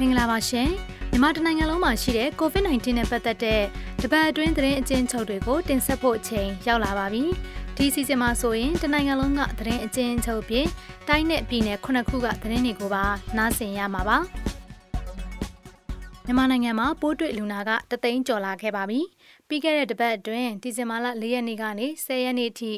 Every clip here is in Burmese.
မင်္ဂလာပါရှင်မြန်မာတနိုင်ငံလုံးမှာရှိတဲ့ COVID-19 နဲ့ပတ်သက်တဲ့တပတ်အတွင်းသတင်းအကျဉ်းချုပ်တွေကိုတင်ဆက်ဖို့အချိန်ရောက်လာပါပြီဒီစီစဉ်မှာဆိုရင်တနိုင်ငံလုံးကသတင်းအကျဉ်းချုပ်ပြင်တိုင်းနဲ့ပြည်နယ်ခုနှစ်ခုကသတင်းတွေကိုပါနားဆင်ရမှာပါမြန်မာနိုင်ငံမှာပိုးတွေ့လူနာကတသိန်းကျော်လာခဲ့ပါပြီပြီးခဲ့တဲ့တပတ်အတွင်းဒီဇင်ဘာလ၄ရက်နေ့ကနေ10ရက်နေ့အထိ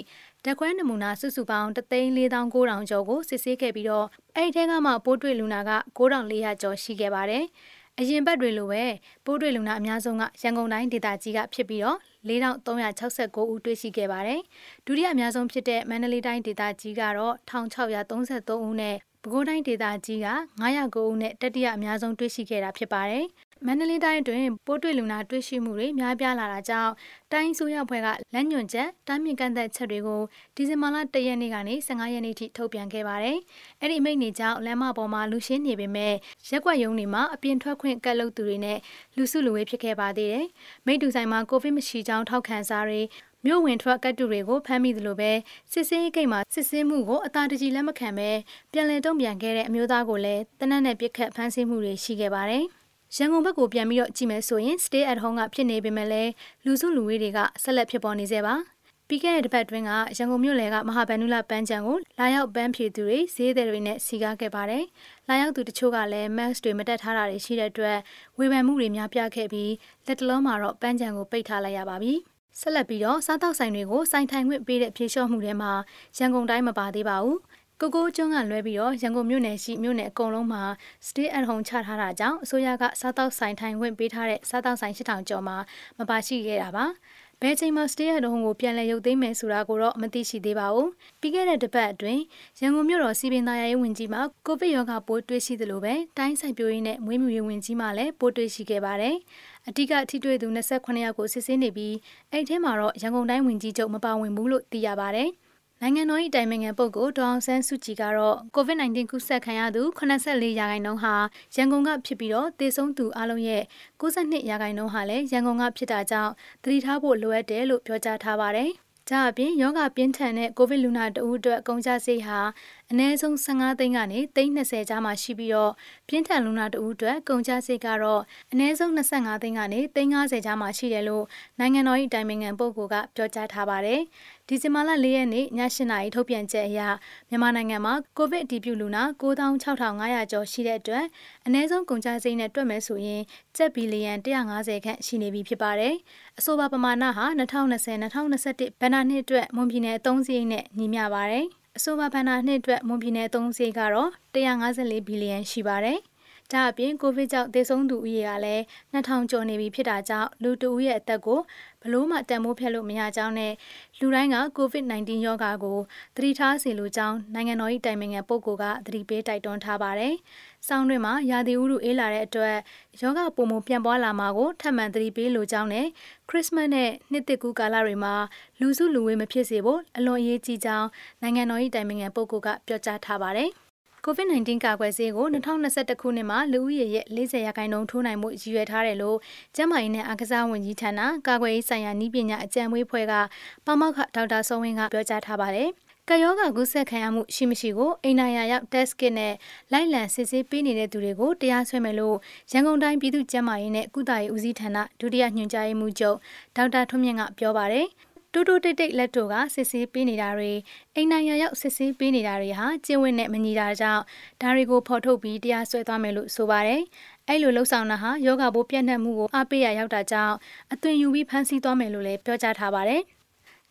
ဓာတ်ခွဲနမူနာစုစုပေါင်း3,4,900ကျော်ကိုစစ်ဆေးခဲ့ပြီးတော့အဲ့ဒီထဲကမှပိုးတွေ့လူနာက9,400ကျော်ရှိခဲ့ပါတယ်။အရင်ဘက်တွေလိုပဲပိုးတွေ့လူနာအများဆုံးကရန်ကုန်တိုင်းဒေသကြီးကဖြစ်ပြီးတော့4,369ဦးတွေ့ရှိခဲ့ပါတယ်။ဒုတိယအများဆုံးဖြစ်တဲ့မန္တလေးတိုင်းဒေသကြီးကတော့1,633ဦးနဲ့ပဲခူးတိုင်းဒေသကြီးက909ဦးနဲ့တတိယအများဆုံးတွေ့ရှိခဲ့တာဖြစ်ပါတယ်။ မန္တလေးတိုင်းအတွင်းပိုးတွေ့လူနာတွေ့ရှိမှုတွေများပြားလာတာကြောင့်တိုင်းဆိုရဖွဲ့ကလက်ညွန်ချက်တားမြစ်ကန့်သက်ချက်တွေကိုဒီဇင်ဘာလ၁ရက်နေ့ကနေ15ရက်နေ့ထိထုတ်ပြန်ခဲ့ပါတယ်။အဲ့ဒီမိန့်နေကြောင့်လမ်းမပေါ်မှာလူရှင်းနေပေမဲ့ရက်ွက်ရုံတွေမှာအပြင်ထွက်ခွင့်ကတ်လုပ်သူတွေနဲ့လူစုလူဝေးဖြစ်ခဲ့ပါသေးတယ်။မိန့်တူဆိုင်မှာကိုဗစ်မရှိကြောင်းထောက်ခံစာတွေမြို့ဝင်ထွက်ကတ်တူတွေကိုဖမ်းမိသလိုပဲစစ်ဆေးဂိတ်မှာစစ်ဆေးမှုကိုအသာတကြီးလက်မခံပဲပြန်လည်တုံ့ပြန်ခဲ့တဲ့အမျိုးသားကိုလည်းတနက်နဲ့ပြစ်ခတ်ဖမ်းဆီးမှုတွေရှိခဲ့ပါတယ်။ ရန်ကုန်ဘက်ကိုပြန်ပြီးတော့ကြည့်မယ်ဆိုရင် stay at home ကဖြစ်နေပေမဲ့လည်းလူစုလူဝေးတွေကဆက်လက်ဖြစ်ပေါ်နေသေးပါပြီးခဲ့တဲ့တစ်ပတ်တွင်းကရန်ကုန်မြို့လယ်ကမဟာဗန္ဓုလပန်းချံကိုလာရောက်ပန်းဖြေသူတွေဈေးသည်တွေနဲ့စီကားခဲ့ပါတယ်။လာရောက်သူတချို့ကလည်း mask တွေမတက်ထားတာတွေရှိတဲ့အတွက်ဝေဖန်မှုတွေများပြားခဲ့ပြီးလက်တလုံးမှာတော့ပန်းချံကိုပိတ်ထားလိုက်ရပါပြီ။ဆက်လက်ပြီးတော့စားတောက်ဆိုင်တွေကိုစိုင်ထိုင်ခွင့်ပေးတဲ့ဖြေလျှော့မှုတွေမှာရန်ကုန်တိုင်းမပါသေးပါဘူး။ ကိုကိုကျွန်းကလွဲပြီးတော့ရန်ကုန်မြို့နယ်ရှိမြို့နယ်အကုန်လုံးမှာ stay at home ချထားတာကြောင့်အစိုးရကစားတောက်ဆိုင်ထိုင်ခွင့်ပေးထားတဲ့စားတောက်ဆိုင်8000ကျော်မှာမပါရှိခဲ့တာပါဘယ်ချိန်မှာ stay at home ကိုပြန်လည်ရုပ်သိမ်းမယ်ဆိုတာကိုတော့မသိရှိသေးပါဘူးပြီးခဲ့တဲ့တစ်ပတ်အတွင်းရန်ကုန်မြို့တော်စီပင်သားရေးဝန်ကြီးမှကိုဗစ်ရောဂါပိုးတွေ့ရှိသလိုပဲတိုင်းဆိုင်ပြိုးရင်းနဲ့မွေးမြူရေးဝန်ကြီးမှလည်းပိုးတွေ့ရှိခဲ့ပါတယ်အဓိကအထိတွေ့သူ28ယောက်ကိုစစ်ဆေးနေပြီးအဲ့ထဲမှာတော့ရန်ကုန်တိုင်းဝန်ကြီးချုပ်မပါဝင်ဘူးလို့သိရပါတယ်။ နိုင်ငံတော်၏တိုင်ပင်ခံပုဂ္ဂိုလ်ဒေါအောင်ဆန်းစုကြည်ကတော့ COVID-19 ကူးစက်ခံရသူ84ရာခိုင်နှုန်းဟာရန်ကုန်ကဖြစ်ပြီးတော့သေဆုံးသူအလုံးရဲ့92ရာခိုင်နှုန်းဟာလည်းရန်ကုန်ကဖြစ်တာကြောင့်သတိထားဖို့လိုအပ်တယ်လို့ပြောကြားထားပါတယ်။ဒါအပြင်ယောဂပြင်းထန်တဲ့ကိုဗစ်လူနာတဦးအတွက်အကုန်ကျစရိတ်ဟာအနည်းဆုံး15သိန်းကနေ320ကျားမှာရှိပြီးတော့ပြင်းထန်လူနာတဦးအတွက်ကုန်ကျစရိတ်ကတော့အနည်းဆုံး25သိန်းကနေ350ကျားမှာရှိတယ်လို့နိုင်ငံတော်၏တိုင်ပင်ခံပုဂ္ဂိုလ်ကပြောကြားထားပါတယ်။ဒီဇင်ဘာလ၄ရက်နေ့ည8:00နာရီထုတ်ပြန်ချက်အရမြန်မာနိုင်ငံမှာကိုဗစ်အတည်ပြုလူနာ96,500ကျော်ရှိတဲ့အတွက်အနည်းဆုံးကုန်ကျစရိတ်နဲ့တွက်မယ်ဆိုရင်ကျပ်ဘီလီယံ150ခန့်ရှိနေပြီဖြစ်ပါတယ်။အဆိုပါပမာဏဟာ2020-2021ဘဏ္ဍာနှစ်အတွက်မွန်ပြည်နယ်အသုံးစရိတ်နဲ့ညီမျှပါတယ်။ အဆိုပါဘဏ္ဍာနှစ်အတွက်မွန်ပြည်နယ်အသုံးစရိတ်ကတော့154ဘီလီယံရှိပါတယ်။ဒါအပြင်ကိုဗစ်ကြောင့်သေဆုံးသူဦးရေကလည်း2000ကျော်နေပြီဖြစ်တာကြောင့်လူတဦးရဲ့အသက်ကိုဘလို့မှတန်မိုးဖျက်လို့မရကြောင်းနဲ့လူတိုင်းက COVID-19 ရောဂါကိုသတိထားစေလိုကြောင်းနိုင်ငံတော်၏တိုင်ပင်ခံပုဂ္ဂိုလ်ကသတိပေးတိုက်တွန်းထားပါတယ်။ စောင်းတွင်မှာရာသီဥတုအေးလာတဲ့အတွက်ယောဂပုံမှုပြန်ပွားလာမှာကိုထပ်မံသတိပေးလိုကြောင်းနဲ့ခရစ်စမတ်နဲ့နှစ်သစ်ကူးကာလတွေမှာလူစုလူဝေးမဖြစ်စေဖို့အလွန်အရေးကြီးကြောင်းနိုင်ငံတော်၏တိုင်ပင်ခံပုဂ္ဂိုလ်ကပြောကြားထားပါတယ်။ COVID-19 ကာကွယ်ဆေးကို2021ခုနှစ်မှာလူဦးရေရဲ့40ရာခိုင်နှုန်းထိုးနိုင်မှုရည်ရွယ်ထားတယ်လို့ကျန်းမာရေးနဲ့အားကစားဝန်ကြီးဌာနကာကွယ်ရေးဆိုင်ရာနှီးပညာအကြံပေးဖွဲ့ကပမောက္ခဒေါက်တာစောဝင်းကပြောကြားထားပါတယ်။ ကယောဂကူးစက်ခံရမှုရှိမရှိကိုအိန္ဒိယရောက် test kit နဲ့လိုက်လံစစ်ဆေးပေးနေတဲ့သူတွေကိုတရားစွဲမယ်လို့ရန်ကုန်တိုင်းပြည်သူ့ကျန်းမာရေးနဲ့ကုသရေးဦးစီးဌာနဒုတိယညွှန်ကြားရေးမှူးချုပ်ဒေါက်တာထွန်းမြင့်ကပြောပါတယ်။တိုးတိုးတိတ်တိတ်လက်တို့ကစစ်ဆေးပေးနေတာတွေအိမ်နိုင်ရရောက်စစ်ဆေးပေးနေတာတွေဟာကျင့်ဝတ်နဲ့မညီတာကြောင့်ဒါတွေကိုဖော်ထုတ်ပြီးတရားစွဲသွားမယ်လို့ဆိုပါတယ်။အဲ့လိုလှုပ်ဆောင်တာဟာယောဂဘိုးပြန့်နှံ့မှုကိုအားပေးရရောက်တာကြောင့်အသွင်ယူပြီးဖမ်းဆီးသွားမယ်လို့လည်းပြောကြားထားပါတယ်။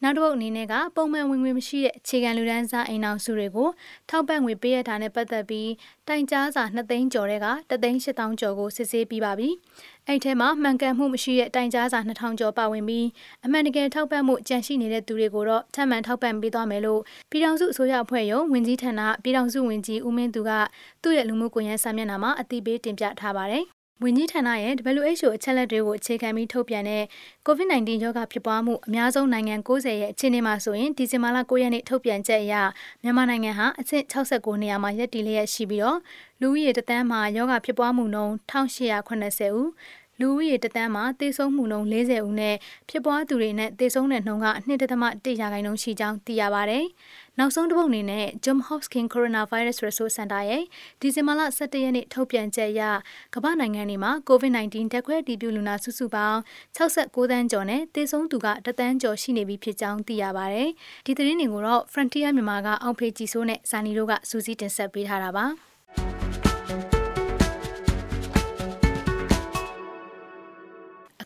နောက်တစ်ပုတ်အနေနဲ့ကပုံမှန်ဝင်ငွေမရှိတဲ့အခြေခံလူဒန်းစားအိမ်အောင်စုတွေကိုထောက်ပံ့ငွေပေးရတာနဲ့ပတ်သက်ပြီးတိုင်ကြားစာ2သိန်းကျော်တဲ့က3သိန်း8000ကျော်ကိုစစ်ဆေးပြီးပါပြီ။အဲ့ထဲမှာမှန်ကန်မှုမရှိတဲ့တိုင်ကြားစာ2000ကျော်ပါဝင်ပြီးအမှန်တကယ်ထောက်ပံ့မှုကြန့်ရှိနေတဲ့သူတွေကိုတော့ထပ်မံထောက်ပံ့ပေးသွားမယ်လို့ပြည်ထောင်စုအစိုးရအဖွဲ့ရုံးဝင်ကြီးဌာနပြည်ထောင်စုဝင်ကြီးဦးမင်းသူကသူ့ရဲ့လူမှုကွန်ရက်စာမျက်နှာမှာအသိပေးတင်ပြထားပါတယ်။ ဝန်ကြီးဌာနရဲ့ WHO အချက်အလက်တွေကိုအခြေခံပြီးထုတ်ပြန်တဲ့ COVID-19 ရောဂါဖြစ်ပွားမှုအများဆုံးနိုင်ငံ90ရဲ့အခြေအနေမှာဆိုရင်ဒီဇင်ဘာလ9ရက်နေ့ထုတ်ပြန်ချက်အရမြန်မာနိုင်ငံဟာအဆင့်69နေရာမှာရပ်တည်လျက်ရှိပြီးတော့လူဦးရေတသန်းမှာရောဂါဖြစ်ပွားမှုနှုန်း1880ဦးလူဦးရေတသန်းမှာသေဆုံးမှုနှုန်း40ဦးနဲ့ဖြစ်ပွားသူတွေနဲ့သေဆုံးတဲ့နှုန်းက2.1ရာခိုင်နှုန်းရှိကြောင်းသိရပါဗျ။ နောက်ဆုံးတစ်ပုဒ်အနေနဲ့ Johns Hopkins Coronavirus Resource Center ရဲ့ဒီဇင်ဘာလ17ရက်နေ့ထုတ်ပြန်ချက်အရကမ္ဘာနိုင်ငံတွေမှာ COVID-19 ဓာတ်ခွဲအတည်ပြုလူနာစုစုပေါင်း69သန်းကျော်နဲ့သေဆုံးသူကတသန်းကျော်ရှိနေပြီဖြစ်ကြောင်းသိရပါတယ်။ဒီသတင်းတွေကိုတော့ Frontier မြန်မာကအောင်ဖေးကြည်စိုးနဲ့ဇာနီတို့ကစူးစီးတင်ဆက်ပေးထားတာပါ။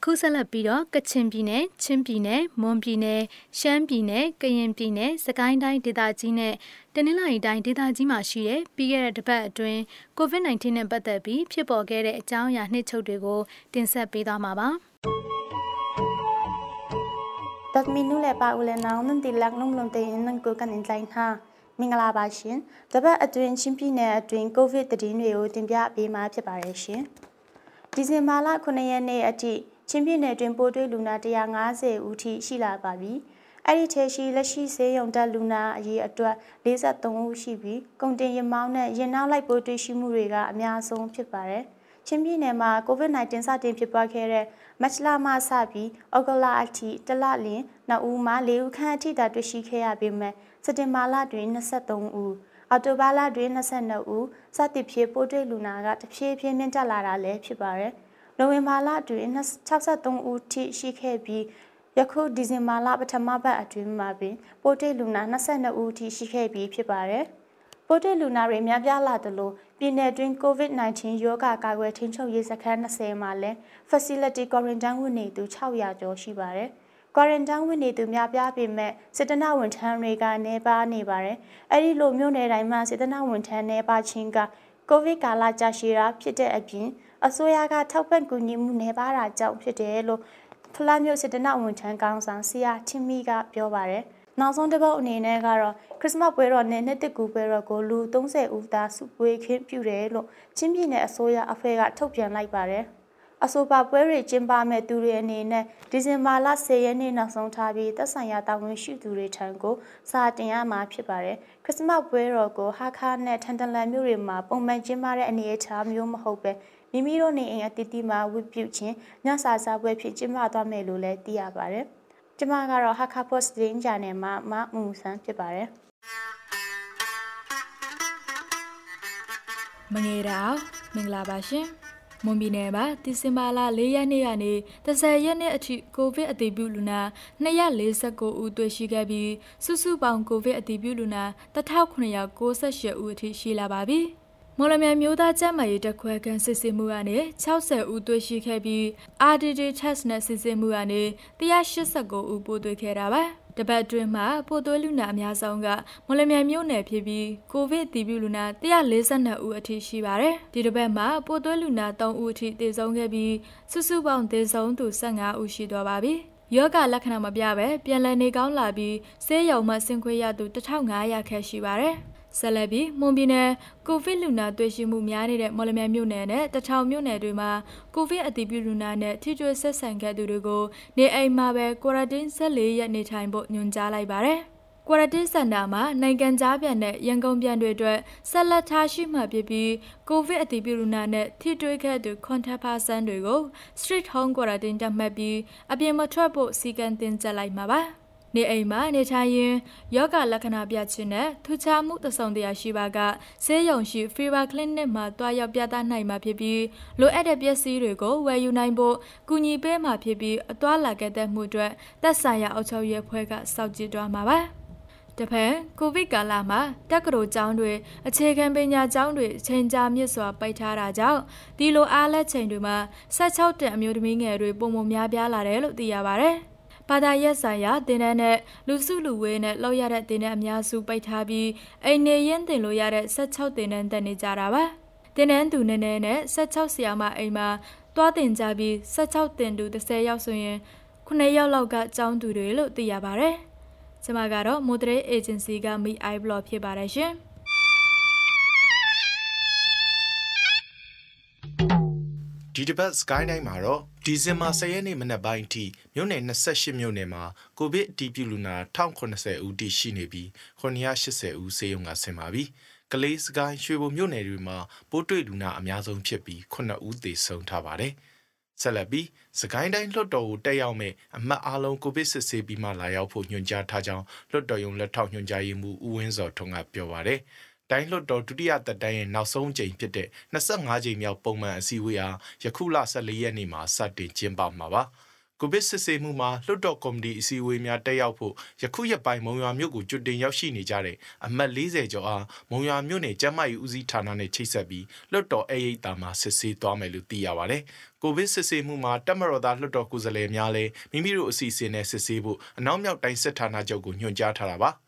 ခုဆက်လက်ပြီးတော့ကချင်ပြည်နယ်၊ချင်းပြည်နယ်၊မွန်ပြည်နယ်၊ရှမ်းပြည်နယ်၊ကရင်ပြည်နယ်၊စကိုင်းတိုင်းဒေသကြီးနဲ့တနင်္လာရီတိုင်းဒေသကြီးမှာရှိတဲ့ပြီးခဲ့တဲ့တစ်ပတ်အတွင်း COVID-19 နဲ့ပတ်သက်ပြီးဖြစ်ပေါ်ခဲ့တဲ့အကြောင်းအရာနှိမ့်ချုပ်တွေကိုတင်ဆက်ပေးသွားမှာပါ။ဒတ်မီနူလေပါဦးလေနောင်နန်တီလက်နုံလုံတေနန်ကိုကန်အင်လိုက်ဟာမင်္ဂလာပါရှင်။တပတ်အတွင်းချင်းပြည်နယ်အတွင်း COVID သတင်းတွေကိုတင်ပြပေးမှာဖြစ်ပါတယ်ရှင်။ဒီဇင်ဘာလ9ရက်နေ့အထိ ချင်းပြည်နယ်တွင်ပိုးတွေ့လူနာ150ဦးထိရှိလာပါပြီ။အဲ့ဒီထဲရှိလက်ရှိဆေးရုံတက်လူနာအရေးအတွက်43ဦးရှိပြီးကုန်တင်ရမောင်းနဲ့ရင်နောက်လိုက်ပိုးတွေ့ရှိမှုတွေကအများဆုံးဖြစ်ပါတယ်။ချင်းပြည်နယ်မှာ COVID-19 စတင်ဖြစ်ပွားခဲ့တဲ့မတ်လမှစပြီးဩဂုတ်လအထိတလလင်နှစ်ဦးမှ၄ဦးခန့်အထိသာတွေ့ရှိခဲ့ရပေမဲ့စက်တင်ဘာလတွင်23ဦးအော်တိုဘာလတွင်22ဦးစသဖြင့်ပိုးတွေ့လူနာကတဖြည်းဖြည်းမြင့်တက်လာတာလည်းဖြစ်ပါတယ်။ နိုဝင်ဘာလအတွင်း63ဦးထိရှိခဲ့ပြီးယခုဒီဇင်ဘာလပထမပတ်အတွင်းမှာပင်ပိုတေလူနာ22ဦးထိရှိခဲ့ပြီးဖြစ်ပါတယ်။ပိုတေလူနာတွေများပြားလာသလိုပြည်내တွင် COVID-19 ရောဂါကာကွယ်ထိန်းချုပ်ရေးစခန်း20မှာလည်း facility quarantine ဝင်နေသူ600ကျော်ရှိပါတယ်။ quarantine ဝင်နေသူများပြားပေမဲ့စစ်တနဝန်ထမ်းတွေကနေပါနေပါတယ်။အဲဒီလိုမျိုးနယ်တိုင်းမှာစစ်တနဝန်ထမ်းနေပါချင်းကကိုဗစ်ကာလကြာရှည်တာဖြစ်တဲ့အပြင် အစိုးရကထောက်ပံ့ကူညီမှုနေပါတာကြောင့်ဖြစ်တယ်လို့ဖလားမျိုးစစ်တနဝန်ထမ်းကောင်းဆောင်ဆီယာချင်းမီကပြောပါတယ်။နောက်ဆုံးတစ်ပုတ်အနေနဲ့ကတော့ခရစ်စမတ်ပွဲတော်နဲ့နှစ်တကူပွဲတော်ကိုလူ30ဦးသားစုပွဲခင်းပြုတယ်လို့ချင်းပြည်နယ်အစိုးရအဖွဲ့ကထုတ်ပြန်လိုက်ပါတယ်။အဆိုပါပွဲတွေကျင်းပမဲ့သူတွေအနေနဲ့ဒီဇင်ဘာလ10ရက်နေ့နောက်ဆုံးထားပြီးသက်ဆိုင်ရာတာဝန်ရှိသူတွေထံကိုစာတင်ရမှာဖြစ်ပါတယ်။ခရစ်စမတ်ပွဲတော်ကိုဟာခါနဲ့ထန်တလန်မြို့တွေမှာပုံမှန်ကျင်းပတဲ့အနေအထားမျိုးမဟုတ်ပဲ မိမိတို့နေအိမ်အတီးတီးမှာဝတ်ပြုခြင်းညစာစားပွဲဖြစ်ကျင်းပသွားမယ်လို့လည်းသိရပါတယ်။ကျမကတော့ဟာခါပို့စ်တင်းဂျာနယ်မှာမမူဆန်းဖြစ်ပါတယ်။မငယ်တာမင်္ဂလာပါရှင်။မွန်ပြည်နယ်မှာဒီဇင်ဘာလ၄ရက်နေ့ကနေ30ရက်နေ့အထိကိုဗစ်အတည်ပြုလူနာ249ဦးတွေ့ရှိခဲ့ပြီးစုစုပေါင်းကိုဗစ်အတည်ပြုလူနာ1998ဦးအထိရှိလာပါပြီ။ မော်လမြိုင်မျိုးသားကျန်းမာရေးတက်ခွဲခန်းစစ်ဆေးမှုကနေ60ဦးတွေ့ရှိခဲ့ပြီး RDD test နဲ့စစ်ဆေးမှုကနေ189ဦးပို့တွေ့ခဲ့တာပါ။တပတ်အတွင်းမှာပိုသွေးလူနာအများဆုံးကမော်လမြိုင်မြို့နယ်ဖြစ်ပြီးကိုဗစ်တည်ပြုလူနာ142ဦးအထိရှိပါတယ်။ဒီတပတ်မှာပိုသွေးလူနာ3ဦးအထိသေဆုံးခဲ့ပြီးစုစုပေါင်းသေဆုံးသူ15ဦးရှိသွားပါပြီ။ယောဂလက္ခဏာမပြပဲပြန်လည်နေကောင်းလာပြီးဆေးရုံမှဆင်းခွင့်ရသူ1500ခန့်ရှိပါတယ်။ ဆက်လက်ပြီးမွန်ပြည်နယ်ကိုဗစ်လူနာတွေ့ရှိမှုများနေတဲ့မော်လမြိုင်မြို့နယ်နဲ့တထောင်မြို့နယ်တွေမှာကိုဗစ်အတည်ပြုလူနာနဲ့ထိတွေ့ဆက်ဆံခဲ့သူတွေကိုနေအိမ်မှာပဲကွာရတင်း14ရက်နေထိုင်ဖို့ညွှန်ကြားလိုက်ပါတယ်။ကွာရတင်းစင်တာမှာနိုင်ငံသားပြန်တဲ့ရန်ကုန်ပြန်တွေအတွက်ဆက်လက်ထားရှိမှဖြစ်ပြီးကိုဗစ်အတည်ပြုလူနာနဲ့ထိတွေ့ခဲ့သူ contact person တွေကို street home quarantine တက်မှတ်ပြီးအပြင်မထွက်ဖို့စီကံတင်ကြလိုက်မှာပါ။ နေအိမ်မှာနေထိုင်ရင်ယောဂလက္ခဏာပြခြင်းနဲ့ထူးခြားမှုတစုံတရာရှိပါကဆေးရုံရှိ Fever Clinic မှာတွားရောက်ပြသနိုင်မှာဖြစ်ပြီးလိုအပ်တဲ့ပစ္စည်းတွေကိုဝယ်ယူနိုင်ဖို့ကူညီပေးမှာဖြစ်ပြီးအသွာလာခဲ့တဲ့မှုအတွက်သက်ဆိုင်ရာအုပ်ချုပ်ရေးအဖွဲ့ကစောင့်ကြည့်သွားမှာပါတဖန်ကိုဗစ်ကာလမှာတက္ကသိုလ်ကျောင်းတွေအခြေခံပညာကျောင်းတွေချိန်ကြာမြင့်စွာပိတ်ထားတာကြောင့်ဒီလိုအားလက်ချိန်တွေမှာ16တန်အမျိုးသမီးငယ်တွေပုံမများပြားလာတယ်လို့သိရပါဗျ။ ဘာသာရပ်ဆိုင်ရာတင်တန်းနဲ့လူစုလူဝေးနဲ့လောက်ရတဲ့တင်တန်းအများစုပိတ်ထားပြီးအိမ်နေရင်တင်လို့ရတဲ့16တင်တန်းတက်နေကြတာပါတင်တန်းသူနည်းနည်းနဲ့16ဆရာမအိမ်မှာတွားတင်ကြပြီး16တင်သူ30ယောက်ဆိုရင်9ယောက်လောက်ကကျောင်းသူတွေလို့သိရပါတယ်ကျွန်မကတော့ Moderate Agency က Mi iBlog ဖြစ်ပါတယ်ရှင် ဒီတစ်ပတ် Sky တိုင်းမှာတော့ဒီဇင်ဘာ10ရက်နေ့မနက်ပိုင်းအထိမြို့နယ်28မြို့နယ်မှာကိုဗစ်အတည်ပြုလူနာ1090ဦးတိရှိနေပြီး980ဦးဆေးရုံကဆင်ပါပြီ။ကလေးစကိုင်းရွှေဘုံမြို့နယ်တွေမှာပိုးတွေ့လူနာအများဆုံးဖြစ်ပြီး9ဦးသေဆုံးထားပါတယ်ဆက်လက်ပြီးစကိုင်းတိုင်းလွှတ်တော်ကိုတက်ရောက်မဲ့အမတ်အားလုံးကိုဗစ်စစ်ဆေးပြီးမှလာရောက်ဖို့ညွှန်ကြားထားကြောင်းလွှတ်တော်ရုံးလက်ထောက်ညွှန်ကြားရေးမှူးဦးဝင်းစောထွန်းကပြောပါရယ် တိုင်းလွှတ်တော်ဒုတိယသက်တမ်းရဲ့နောက်ဆုံးကြိမ်ဖြစ်တဲ့25ကြိမ်မြောက်ပုံမှန်အစည်းအဝေးအားယခုလ14ရက်နေ့မှာစတင်ကျင်းပမှာပါကိုဗစ်စစ်ဆေးမှုမှာလွှတ်တော်ကော်မတီအစည်းအဝေးများတက်ရောက်ဖို့ယခုရက်ပိုင်းမုံရွာမြို့ကိုကြွတင်ရောက်ရှိနေကြတဲ့အမတ်40ကျော်အားမုံရွာမြို့နယ်ကျန်းမာရေးဦးစီးဌာနနဲ့ချိတ်ဆက်ပြီးလွှတ်တော်အရေးတာမှာစစ်ဆေးသွားမယ်လို့သိရပါတယ်။ကိုဗစ်စစ်ဆေးမှုမှာတက်မတော်သားလွှတ်တော်ကိုယ်စားလှယ်များလည်းမိမိတို့အစီအစဉ်နဲ့စစ်ဆေးဖို့အနောက်မြောက်တိုင်းစစ်ဌာနချုပ်ကိုညွှန်ကြားထားတာပါ။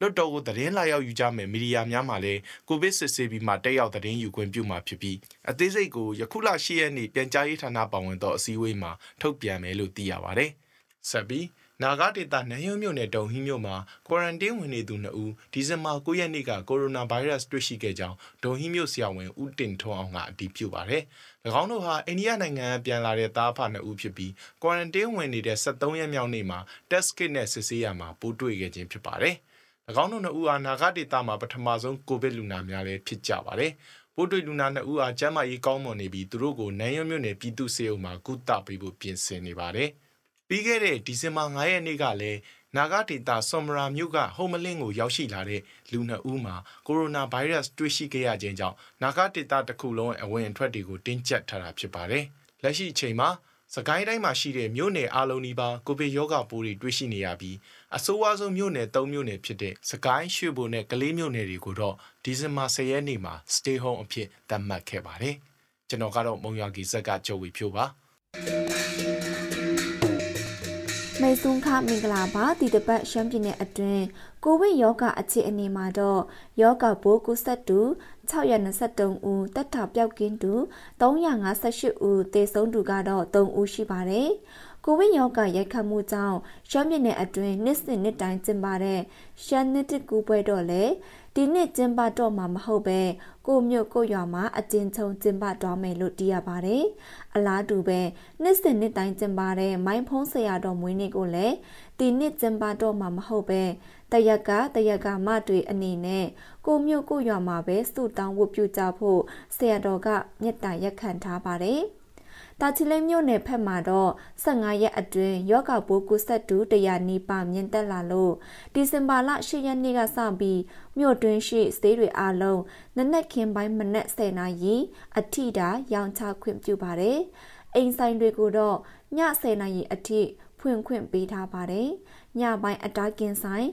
လွတ်တော်ကိုသတင်းလာရောက်ယူကြမယ်မီဒီယာများမှလည်းကိုဗစ်စစ်ဆေးပြီးမှတက်ရောက်သတင်းယူခွင့်ပြုမှာဖြစ်ပြီးအသေးစိတ်ကိုယခုလ10ရက်နေ့ပြန်ကြားရေးဌာနပါဝင်သောအစည်းအဝေးမှာထုတ်ပြန်မယ်လို့သိရပါတယ်။ဆက်ပြီးနာဂဒေတာနန်းရုံမြို့နယ်တုံဟီမြို့မှာကွာရန်တင်းဝင်နေသူ2ဦးဒီဇင်ဘာ9ရက်နေ့ကကိုရိုနာဗိုင်းရပ်စ်တွေ့ရှိခဲ့ကြောင်းဒုံဟီမြို့ဆရာဝန်ဦးတင်ထွန်းအောင်ကအတည်ပြုပါတယ်။၎င်းတို့ဟာအိန္ဒိယနိုင်ငံပြန်လာတဲ့သားဖ2ဦးဖြစ်ပြီးကွာရန်တင်းဝင်နေတဲ့73ရက်မြောက်နေ့မှာ test kit နဲ့စစ်ဆေးရမှာပို့တွေ့ခဲ့ခြင်းဖြစ်ပါတယ်။၎ င်းတို့နှစ်ဦးအားနာဂဒေတာမှာပထမဆုံးကိုဗစ်လူနာများလည်းဖြစ်ကြပါတယ်။ပိုးတွေ့လူနာနှစ်ဦးအားကျန်းမာရေးကောင်းမွန်နေပြီးသူတို့ကိုနန်းရွမြို့နယ်ပြည်သူ့စေအုပ်မှာကုသပေးဖို့ပြင်ဆင်နေပါတယ်။ပြီးခဲ့တဲ့ဒီဇင်ဘာ9ရက်နေ့ကလည်းနာဂဒေတာဆော်မရာမြို့ကဟိုမလင်းကိုရောက်ရှိလာတဲ့လူနှစ်ဦးမှာကိုရိုနာဗိုင်းရပ်စ်တွေ့ရှိခဲ့ရခြင်းကြောင့်နာဂဒေတာတစ်ခုလုံးအဝင်အထွက်တွေကိုတင်းကျပ်ထားတာဖြစ်ပါတယ်။လက်ရှိအချိန်မှာ စကိုင်းတိုင်းမှာရှိတဲ့မြို့နယ်အလုံးနီးပါးကိုဗစ်ရောဂါပိုးတွေတွေ့ရှိနေရပြီးအဆိုးအဝါဆုံးမြို့နယ်၃မြို့နယ်ဖြစ်တဲ့စကိုင်းရွှေဘိုနဲ့ကလေးမြို့နယ်တွေကိုတော့ဒီဇင်ဘာ10ရက်နေ့မှာ stay home အဖြစ်သတ်မှတ်ခဲ့ပါတယ်။ကျွန်တော်ကတော့မုံရွာကီဇက်ကကြိုဝီဖြိုးပါ။မေဆုန်းခမင်္ဂလာပါဒီတပတ်ရှမ်းပြည်နယ်အတွင်းကိုဗစ်ရောဂါအခြေအနေမှာတော့ယောဂပိုးကူးစက်သူ 623ဦးတက်တာပြောက်ကင်းသူ358ဦးသေဆုံးသူကတော့3ဦးရှိပါတယ်။ကိုဗစ်ရောဂါရိုက်ခတ်မှုကြောင့်ရှမ်းပြည်နယ်အတွင်းနှစ်စဉ်နှစ်တိုင်းကျင်းပတဲ့ရှမ်းနှစ်တကူပွဲတော့လေ ဒီနှစ်ကျင်းပတော့မှာမဟုတ်ပဲကိုမြို့ကိုရွာမှာအကျဉ်းချုံကျင်းပသွားမယ်လို့သိရပါတယ်။အလားတူပဲနှစ်စဉ်နှစ်တိုင်းကျင်းပတဲ့မိုင်းဖုံးဆရာတော်မွေးနေ့ကိုလည်းဒီနှစ်ကျင်းပတော့မှာမဟုတ်ပဲတရက်ကတရက်ကမတွေအနေနဲ့ကိုမြို့ကိုရွာမှာပဲစုတောင်းဝတ်ပြုကြဖို့ဆရာတော်ကမြတ်တာရက်ခံထားပါတယ်။ တာချီလိတ်မြို့နယ်ဖက်မှာတော့15ရက်အတွင်းယောဂပိုးကူးစက်သူ100နီးပါးမြင့်တက်လာလို့ဒီဇင်ဘာလ10ရက်နေ့ကစပြီးမြို့တွင်းရှိစသေးတွေအားလုံးနနက်ခင်းပိုင်းမနက်10နာရီအထိတာရောင်းချခွင့်ပြုပါတယ်။အိမ်ဆိုင်တွေကိုတော့ည10နာရီအထိဖွင့်ခွင့်ပေးထားပါတယ်။ညပိုင်းအတားကင်းဆိုင်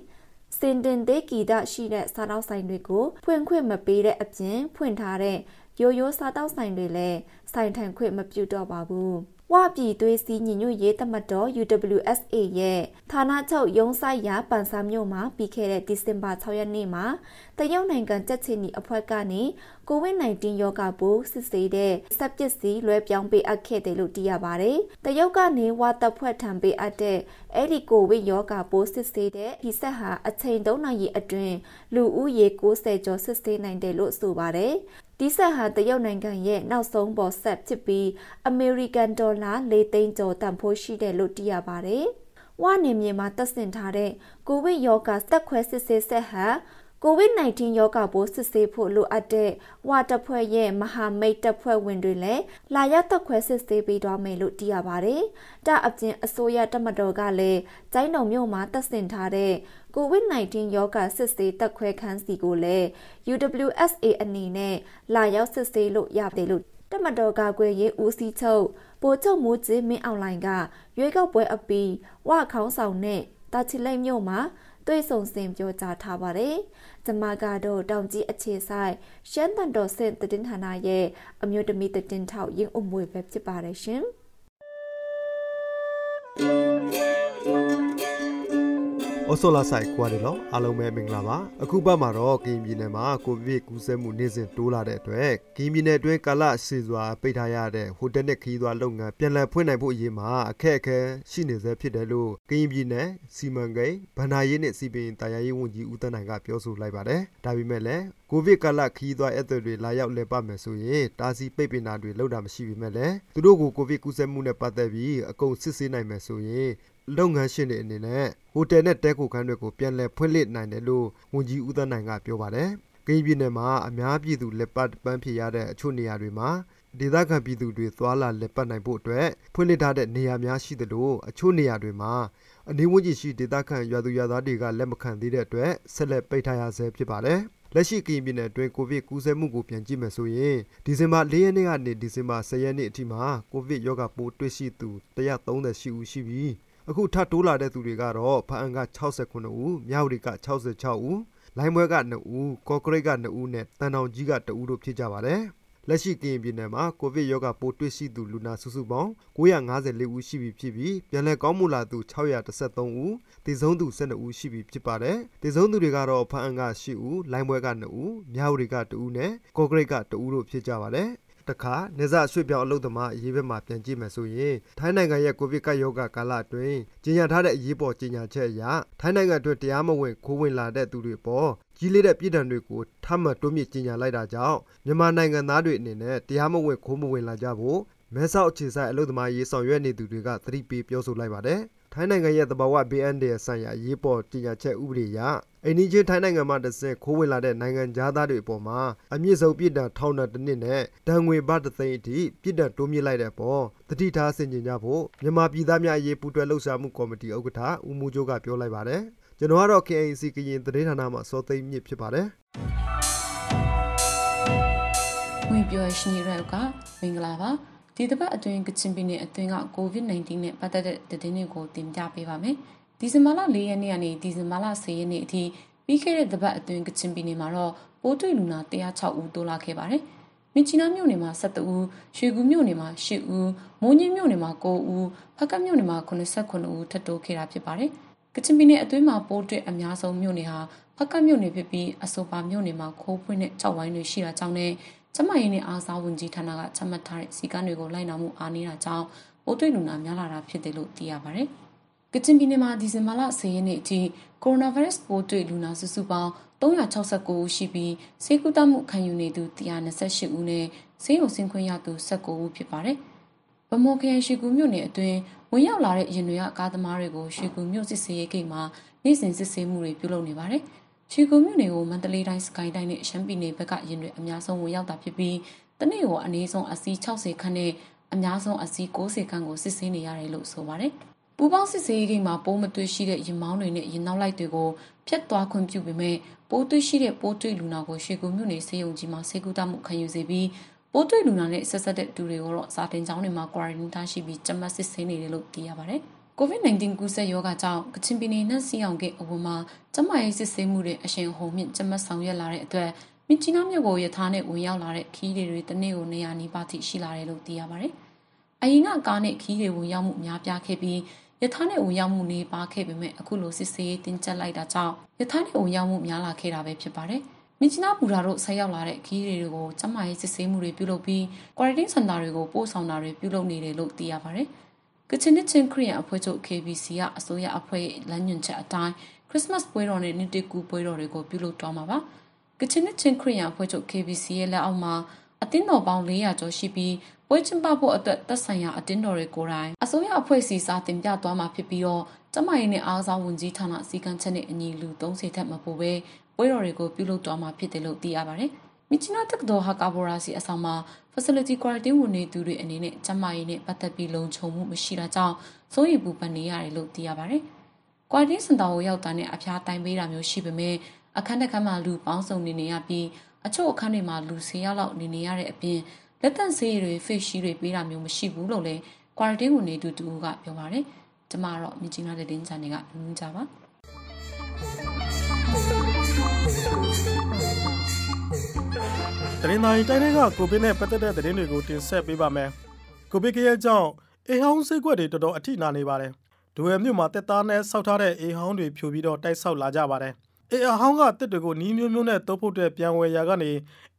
စင်တင်သေးကီတရှိတဲ့စားတောက်ဆိုင်တွေကိုဖွင့်ခွင့်မပေးတဲ့အပြင်ဖွင့်ထားတဲ့ရိုးရိုးစားတောက်ဆိုင်တွေလည်းဆိုင်ထန်ခွင့်မပြုတော့ပါဘူး။ ဝပြည်သွေးစည်းညီညွတ်ရေးတမတော် UWSA ရဲ့ဌာနချုပ်ရုံးဆိုင်ရာပန်ဆာမြို့မှာပြီးခဲ့တဲ့ဒီဇင်ဘာ6ရက်နေ့မှာတရုတ်နိုင်ငံကြက်ချီနီအဖွဲ့ကနေကိုဗစ် -19 ရောဂါပိုးစစ်ဆေးတဲ့စက်ပစ္စည်းလွှဲပြောင်းပေးအပ်ခဲ့တယ်လို့သိရပါတယ်။တရုတ်ကနေဝါတပ်ဖွဲ့ထံပေးအပ်တဲ့အဲ့ဒီကိုဗစ်ရောဂါပိုးစစ်ဆေးတဲ့ဒီဆက်ဟာအချိန်3နာရီအတွင်းလူဦးရေ90ကျော်စစ်ဆေးနိုင်တယ်လို့ဆိုပါတယ် ဒီဆက်ဟာတရုတ်နိုင်ငံရဲ့နောက်ဆုံးပေါ်ဆက်ဖြစ်ပြီးအမေရိကန်ဒေါ်လာ၄သိန်းကျော်တန်ဖိုးရှိတယ်လို့သိရပါတယ်။ဝနေမြေမှာတပ်ဆင်ထားတဲ့ကိုဗစ်ရောဂါစက်ခွဲစစ်ဆေးဆက်ဟာ ကိုဗစ် -19 ရောဂါပိုးစစ်ဆေးဖို့လိုအပ်တဲ့ဝါတပ်ဖွဲ့ရဲ့မဟာမိတ်တပ်ဖွဲ့ဝင်တွေလည်းလာရောက်တက်ခွဲစစ်ဆေးပေးသွားမယ်လို့သိရပါတယ်။တအပြင်အစိုးရတပ်မတော်ကလည်းကျိုင်းတုံမြို့မှာတပ်ဆင်ထားတဲ့ကိုဗစ် -19 ရောဂါစစ်ဆေးတက်ခွဲခန်းစီကိုလည်း UWSA အနေနဲ့လာရောက်စစ်ဆေးလို့ရတယ်လို့တမတော်ကကွယ်ရေးဦးစီးချုပ်ပိုချုပ်မိုးကျင်းမင်းအောင်လိုင်ကရွေးကောက်ပွဲအပီးဝခေါင်းဆောင်နဲ့တာချီလိတ်မြို့မှာ တွေ့ဆုံစင်ပြောကြားထားပါတယ်။ကျမကတော့တောင်ကြီးအခြေဆိုင်ရှမ်းတန်တော်စင်တည်င်းဌာနရဲ့အမျိုးသမီးတည်င်းထောက်ရင်းအမွေပဲဖြစ်ပါတယ်ရှင်။ ဩဆိုလာဆိုင်ကွာတယ်လို့အားလုံးပဲမင်္ဂလာပါအခုပတ်မှာတော့ကင်းပြည်နယ်မှာကိုဗစ်ကူးစက်မှုနေ့စဉ်တိုးလာတဲ့အတွက်ကင်းပြည်နယ်အတွင်းကာလရှည်စွာပိတ်ထားရတဲ့ဟိုတယ်နဲ့ခီးသွားလုပ်ငန်းပြန်လည်ဖွင့်နိုင်ဖို့အရေးမှာအခက်အခဲရှိနေဆဲဖြစ်တယ်လို့ကင်းပြည်နယ်စီမံကိန်းဗန္ဒာရေးနဲ့စီပင်တာယာရေးဝန်ကြီးဦးတန်းနိုင်ကပြောဆိုလိုက်ပါတယ်ဒါပေမဲ့လည်းကိုဗစ်ကာလခီးသွားအဲ့တွေလာရောက်လည်ပတ်မယ်ဆိုရင်တာစီပိတ်ပင်တာတွေလောက်တာမရှိပေမဲ့လည်းသူတို့ကိုကိုဗစ်ကူးစက်မှုနဲ့ပတ်သက်ပြီးအကုန်စစ်ဆေးနိုင်မယ်ဆိုရင် လုပ်ငန်းရှင်တွေအနေနဲ့ဟိုတယ်နဲ့တဲခိုခန်းတွေကိုပြန်လည်ဖွင့်လှစ်နိုင်တယ်လို့ဝန်ကြီးဦးသန်းနိုင်ကပြောပါတယ်။ကရင်ပြည်နယ်မှာအများပြည်သူလက်ပတ်ပန်းဖြစ်ရတဲ့အချို့နေရာတွေမှာဒေသခံပြည်သူတွေသွာလာလက်ပတ်နိုင်ဖို့အတွက်ဖွင့်လှစ်ထားတဲ့နေရာများရှိသလိုအချို့နေရာတွေမှာအနည်းဝန်းကျင်ရှိဒေသခံရွာသူရွာသားတွေကလက်မခံသေးတဲ့အတွက်ဆက်လက်ပိတ်ထားရဆဲဖြစ်ပါတယ်။လက်ရှိကရင်ပြည်နယ်အတွင်းကိုဗစ်ကူးစက်မှုကိုပြန်ကြည့်မယ်ဆိုရင်ဒီဇင်ဘာ၄ရက်နေ့ကနေဒီဇင်ဘာ10ရက်နေ့အထိမှာကိုဗစ်ရောဂါပိုးတွေ့ရှိသူ138ဦးရှိပြီး အခုထပ်တိုးလာတဲ့သူတွေကတော့ဖအံက69ဦး၊မြဝတီက66ဦး၊လိုင်းဘွဲက2ဦး၊ကော့ကရိတ်က2ဦးနဲ့တန်တောင်ကြီးက2ဦးတို့ဖြစ်ကြပါတယ်။လက်ရှိကရင်ပြည်နယ်မှာကိုဗစ်ရောဂါပိုးတွေ့ရှိသူလူနာစုစုပေါင်း954ဦးရှိပြီဖြစ်ပြီးပြန်လည်ကောင်းမွန်လာသူ613ဦး၊တည်ဆုံးသူ12ဦးရှိပြီဖြစ်ပါတယ်။တည်ဆုံးသူတွေကတော့ဖအံက10ဦး၊လိုင်းဘွဲက2ဦး၊မြဝတီက2ဦးနဲ့ကော့ကရိတ်က2ဦးတို့ဖြစ်ကြပါတယ်။ တခါနေဇရွှေ့ပြောင်းအလုပ်သမားအရေးဘက်မှာပြန်ကြည့်မယ်ဆိုရင်ထိုင်းနိုင်ငံရဲ့ကိုဗစ်ကပ်ရောဂါကာလအတွင်းကြီးညာထားတဲ့အရေးပေါ်ကြီးညာချက်အရထိုင်းနိုင်ငံအတွင်းတရားမဝင်ခိုးဝင်လာတဲ့သူတွေပေါ်ကြီးလေးတဲ့ပြည်ဒဏ်တွေကိုထပ်မံတိုးမြင့်ကြီးညာလိုက်တာကြောင့်မြန်မာနိုင်ငံသားတွေအနေနဲ့တရားမဝင်ခိုးမဝင်လာကြဖို့မဲဆောက်အခြေဆိုင်အလုပ်သမားရေးဆောင်ရွက်နေသူတွေကသတိပေးပြောဆိုလိုက်ပါတယ် ထိုင်းနိုင်ငံရဲ့သဘာဝဘေးအန္တရာယ်ဆိုင်ရာရေးပေါ်ကြီးညာချက်ဥပဒေအရအိန္ဒိချင်းထိုင်းနိုင်ငံမှာတဆင့်ခိုးဝင်လာတဲ့နိုင်ငံသားတွေအပေါ်မှာအမြင့်ဆုံးပြည်ဒဏ်ထောင်ဒဏ်တစ်နှစ်နဲ့ဒဏ်ငွေဘတ်တစ်သိန်းအထိပြည်ဒဏ်တိုးမြင့်လိုက်တဲ့အပေါ်တတိထားဆင်ခြင်ကြဖို့မြန်မာပြည်သားများအရေးပူးတွဲလှုပ်ရှားမှုကော်မတီဥက္ကဋ္ဌဦးမူကျိုးကပြောလိုက်ပါတယ်ကျွန်တော်ကတော့ KAC ကရင်သတင်းဌာနမှစောသိမ်းမြင့်ဖြစ်ပါတယ်ဝင်ပြောရှင်ရက်ကမင်္ဂလာပါ ဒီတစ်ပတ်အတွင်းကချင်ပြည်နယ်အတွင်းက COVID-19 နဲ့ပတ်သက်တဲ့သတင်းတွေကိုတင်ပြပေးပါမယ်။ဒီဇင်ဘာလ၄ရက်နေ့ကနေဒီဇင်ဘာလ10ရက်နေ့အထိပြီးခဲ့တဲ့တစ်ပတ်အတွင်းကချင်ပြည်နယ်မှာတော့ပိုးတွေ့လူနာ106ဦးတိုးလာခဲ့ပါတယ်။မြချီနာမြို့နယ်မှာ17ဦး၊ရွှေကူမြို့နယ်မှာ10ဦး၊မိုးညင်းမြို့နယ်မှာ9ဦး၊ဖကတ်မြို့နယ်မှာ89ဦးထပ်တိုးခဲ့တာဖြစ်ပါတယ်။ကချင်ပြည်နယ်အတွင်းမှာပိုးတွေ့အများဆုံးမြို့နယ်ဟာဖကတ်မြို့နယ်ဖြစ်ပြီးအဆိုပါမြို့နယ်မှာခိုးဖွင့်တဲ့ကြောက်ဝိုင်းတွေရှိတာကြောင့်နဲ့ ကျမရေးနဲ့အားစားဝန်ကြီးဌာနကချမှတ်ထားတဲ့စီကံတွေကိုလိုက်နာမှုအားနည်းတာကြောင့်ပိုးတွေ့လူနာများလာတာဖြစ်တယ်လို့သိရပါတယ်။ကချင်ပြည်နယ်မှာဒီဇင်ဘာလ10ရက်နေ့အထိကိုရိုနာဗိုင်းရပ်စ်ပိုးတွေ့လူနာစုစုပေါင်း369ဦးရှိပြီးဆေးကုသမှုခံယူနေသူ128ဦးနဲ့ဆေးရုံဆင်းခွင့်ရသူ19ဦးဖြစ်ပါတယ်။ဗမော်ခရိုင်ရှိကူမြို့နယ်အတွင်းဝင်ရောက်လာတဲ့ရင်တွေကကားသမားတွေကိုရှိကူမြို့စစ်ဆေးရေးဂိတ်မှာနေ့စဉ်စစ်ဆေးမှုတွေပြုလုပ်နေပါတယ်။ ချီကူမြို့နယ်ကိုမန္တလေးတိုင်းစကိုင်းတိုင်းနဲ့ရှမ်းပြည်နယ်ဘက်ကရင်တွေအများဆုံးဝင်ရောက်တာဖြစ်ပြီးတနေ့ကိုအနည်းဆုံးအစီး60ခန်းနဲ့အများဆုံးအစီး90ခန်းကိုစစ်ဆေးနေရတယ်လို့ဆိုပါတယ်။ပူပေါင်းစစ်ဆေးရေးမှာပိုးမတွေ့ရှိတဲ့ရင်မောင်းတွေနဲ့ရင်နောက်လိုက်တွေကိုဖျက်သွားခွင့်ပြုပေမဲ့ပိုးတွေ့ရှိတဲ့ပိုးတွေ့လူနာကိုရှေကူမြို့နယ်စေယုံကြီးမှာစေကူတမှုခံယူစေပြီးပိုးတွေ့လူနာနဲ့ဆက်ဆက်တဲ့သူတွေကိုတော့စာတင်ကျောင်းတွေမှာ quarantine ထားရှိပြီးကြမ်းမစစ်ဆေးနေတယ်လို့သိရပါတယ်။ COVID-19 ကူးစက်ရောဂါကြောင့်ကချင်ပြည်နယ်နဲ့စီအောင်ကအဝမှာကျမရေးစစ်ဆေးမှုတွေအရှင်ဟုန်မြင့်ကျမဆောင်ရွက်လာတဲ့အတွက်မြချီနာမြို့ကိုရထားနဲ့ဝင်ရောက်လာတဲ့ခီးတွေတနေ့ကိုနေရာနီးပါးထိရှိလာတယ်လို့သိရပါတယ်။အရင်ကကားနဲ့ခီးတွေဝင်ရောက်မှုများပြားခဲ့ပြီးရထားနဲ့ဝင်ရောက်မှုနေပါခဲ့ပေမဲ့အခုလိုစစ်ဆေးရေးတင်ကျပ်လိုက်တာကြောင့်ရထားနဲ့ဝင်ရောက်မှုများလာခဲ့တာပဲဖြစ်ပါတယ်။မြချီနာပူရာတို့ဆက်ရောက်လာတဲ့ခီးတွေကိုကျမရေးစစ်ဆေးမှုတွေပြုလုပ်ပြီး quarantine center တွေကိုပို့ဆောင်တာတွေပြုလုပ်နေတယ်လို့သိရပါတယ်။ ကချင်နစ်ချင်းခရီးယန်အဖွဲ့ချုပ် KBC ကအစိုးရအဖွဲ့လမ်းညွှန်ချက်အတိုင်းခရစ်စမတ်ပွဲတော်နဲ့နှစ်တကူပွဲတော်တွေကိုပြုလုပ်သွားမှာပါ။ကချင်နစ်ချင်းခရီးယန်အဖွဲ့ချုပ် KBC ရဲ့လက်အောက်မှာအတင်းတော်ပေါင်း400ကျော်ရှိပြီးပွဲကျင်းပဖို့အတွက်သက်ဆိုင်ရာအတင်းတော်တွေကိုယ်တိုင်အစိုးရအဖွဲ့စီစာတင်ပြသွားမှာဖြစ်ပြီးတော့ကျမရေးနဲ့အားစားဝန်ကြီးဌာနစီကံချက်နဲ့အညီလူ30ထက်မပိုဘဲပွဲတော်တွေကိုပြုလုပ်သွားမှာဖြစ်တယ်လို့သိရပါတယ်။ မြချီနာတက္ကသိုလ်ဟာကာဘိုရာစီအဆောင်မှာ facility quarantine ဝင်နေသူတွေအနေနဲ့ကျန်းမာရေးနဲ့ပတ်သက်ပြီးလုံခြုံမှုမရှိတာကြောင့်စိုးရိမ်ပူပန်နေရတယ်လို့သိရပါတယ်။ quarantine စင်တာကိုရောက်တာနဲ့အဖျားတိုင်ပေးတာမျိုးရှိပေမဲ့အခန်းတစ်ခန်းမှာလူပေါင်းစုံနေနေရပြီးအချို့အခန်းတွေမှာလူ10ယောက်လောက်နေနေရတဲ့အပြင်လက်တန့်ဆေးတွေ face shield တွေပေးတာမျိုးမရှိဘူးလို့လည်း quarantine ဝင်နေသူတူကပြောပါတယ်။ကျမတော့မြချီနာတဲ့တင်းချန်တွေကလူကြပါ။ တရင်တိုင်းတိုင်းကကိုဗစ်နဲ့ပတ်သက်တဲ့သတင်းတွေကိုတင်ဆက်ပေးပါမယ်။ကိုဗစ်ကရဲ့ကြောင့်အေဟောင်းစိတ်ကွက်တွေတော်တော်အထိနာနေပါတယ်။ဒူဝဲမြို့မှာတက်သားနဲ့ဆောက်ထားတဲ့အေဟောင်းတွေဖြိုပြီးတော့တိုက်ဆောက်လာကြပါတယ်။အေအဟောင်းကတစ်တွေကိုနီးမျိုးမျိုးနဲ့တုပ်ဖို့တဲ့ပြန်ဝယ်ရာကနေ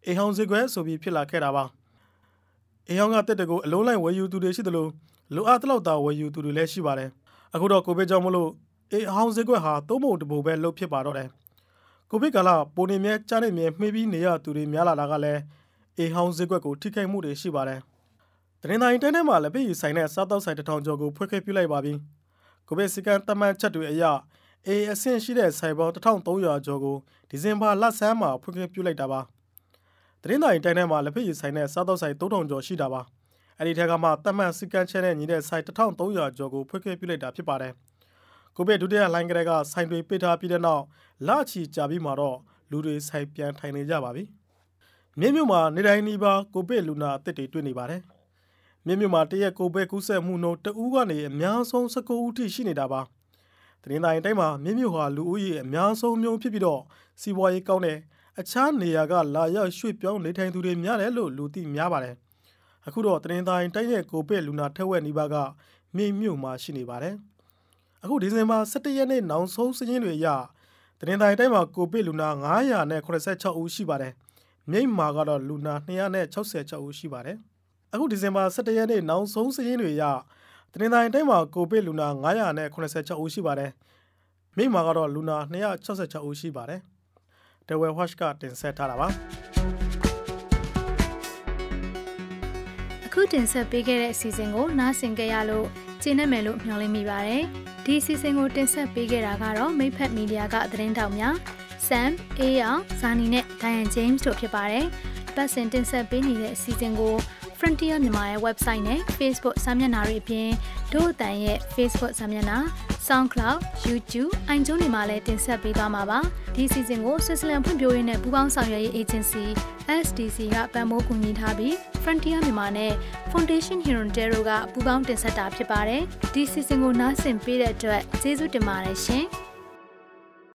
အေဟောင်းစိတ်ကွက်ဆိုပြီးဖြစ်လာခဲ့တာပါ။အေဟောင်းကတစ်တွေကိုအလုံးလိုက်ဝယ်ယူသူတွေရှိသလိုလိုအပ်တဲ့လောက်သာဝယ်ယူသူတွေလည်းရှိပါတယ်။အခုတော့ကိုဗစ်ကြောင့်မလို့အေအဟောင်းစိတ်ကွက်ဟာသုံးပုံတပုံပဲလှုပ်ဖြစ်ပါတော့တယ်။ ကိုဗစ်ကာလပိုနေမြဲကြားနေမြဲမှီးပြီးနေရသူတွေများလာတာကလည်းအေဟောင်းဈေးကွက်ကိုထိခိုက်မှုတွေရှိပါတယ်။တရင်တိုင်းတဲထဲမှာလည်းပြည်ဆိုင်တဲ့စားတောက်ဆိုင်တထောင်ကျော်ကိုဖွင့်ခဲ့ပြလိုက်ပါပြီ။ကိုဗစ်စကန်တမန်ချက်တွေအရအေအဆင့်ရှိတဲ့ဆိုင်ပေါင်း1300ကျော်ကိုဒီဇင်ဘာလဆန်းမှာဖွင့်ခဲ့ပြလိုက်တာပါ။တသတင်းတိုင်းတိုင်းထဲမှာလက်ဖက်ရည်ဆိုင်နဲ့စားတော့ဆိုင်3000ကျော်ရှိတာပါအဲ့ဒီထက်ကမှတတ်မှတ်စကန်ချဲနဲ့ညီတဲ့ဆိုင်1300ကျော်ကိုဖွင့်ခဲ့ပြလိုက်တာဖြစ်ပါတယ် ကိုဗစ်ဒုတိယလိုင်းကလေးကဆိုင်တွေပိတ်ထားပြီးတဲ့နောက်လချီကြာပြီးမှတော့လူတွေဆိုင်ပြန်ထိုင်နေကြပါပြီမြင်းမြို့မှာနေတိုင်းနီးပါးကိုဗစ်လူနာအသစ်တွေတွေ့နေပါတယ်မြင်းမြို့မှာတရက်ကိုဗစ်ကူးစက်မှုနှုန်းတဦးကနေအများဆုံး19ဦးထိရှိနေတာပါသတင်းတိုင်းတိုင်းမှာမြင်းမြို့ဟာလူဦးရေအများဆုံးမျိုးဖြစ်ပြီးတော့စီးပွားရေးကောင်းတဲ့အခြားနေရာကလာရောက်ရွှေ့ပြောင်းနေထိုင်သူတွေများတယ်လို့လူသိများပါတယ်။အခုတော့တရင်တိုင်းတိုင်းရဲ့ကိုပစ်လူနာထက်ဝက်နီးပါးကမြိတ်မြို့မှာရှိနေပါတယ်။ အခုဒီဇင်ဘာ17ရက်နေ့နောက်ဆုံးစည်းရင်းတွေအရတရင်တိုင်းတိုင်းမှာကိုပစ်လူနာ986ဦးရှိပါတယ်။မြိတ်မှာကတော့လူနာ266ဦးရှိပါတယ်။အခုဒီဇင်ဘာ17ရက်နေ့နောက်ဆုံးစည်းရင်းတွေအရတရင်တိုင်းတိုင်းမှာကိုပစ်လူနာ986ဦးရှိပါတယ်။မြိတ်မှာကတော့လူနာ266ဦးရှိပါတယ်။ The Well Watch ကတင်ဆက်ထားတာပါအခုတင်ဆက်ပေးခဲ့တဲ့အစီအစဉ်ကိုနားဆင်ကြရလို့ကျေနပ်မယ်လို့မျှော်လင့်မိပါတယ် ဒီအစီအစဉ်ကိုတင်ဆက်ပေးခဲ့တာကတော့မိဖက်မီဒီယာကသတင်းတောက်များ Sam, Aya, Zani နဲ့ Diane James တို့ဖြစ်ပါတယ်ပတ်စင်တင်ဆက်ပေးနေတဲ့အစီအစဉ်ကို Frontier မြန်မာရဲ့ website နဲ့ Facebook စာမျက်နှာတွေအပြင်ဒို့အတန်ရဲ့ Facebook စာမျက်နှာ SoundCloud, YouTube, iTunes တွေမှာလည်းတင်ဆက်ပေးသွားမှာပါ။ဒီ season ကို Switzerland ဖွံ့ဖြိုးရေးနဲ့ပူးပေါင်းဆောင်ရွက်ရေး agency SDC ကပံ့ပိုးကူညီထားပြီး Frontier မြန်မာနဲ့ Foundation Hirondero ကပူးပေါင်းတင်ဆက်တာဖြစ်ပါတယ်။ဒီ season ကိုနားဆင်ပေးတဲ့အတွက်ကျေးဇူးတင်ပါတယ်ရှင်။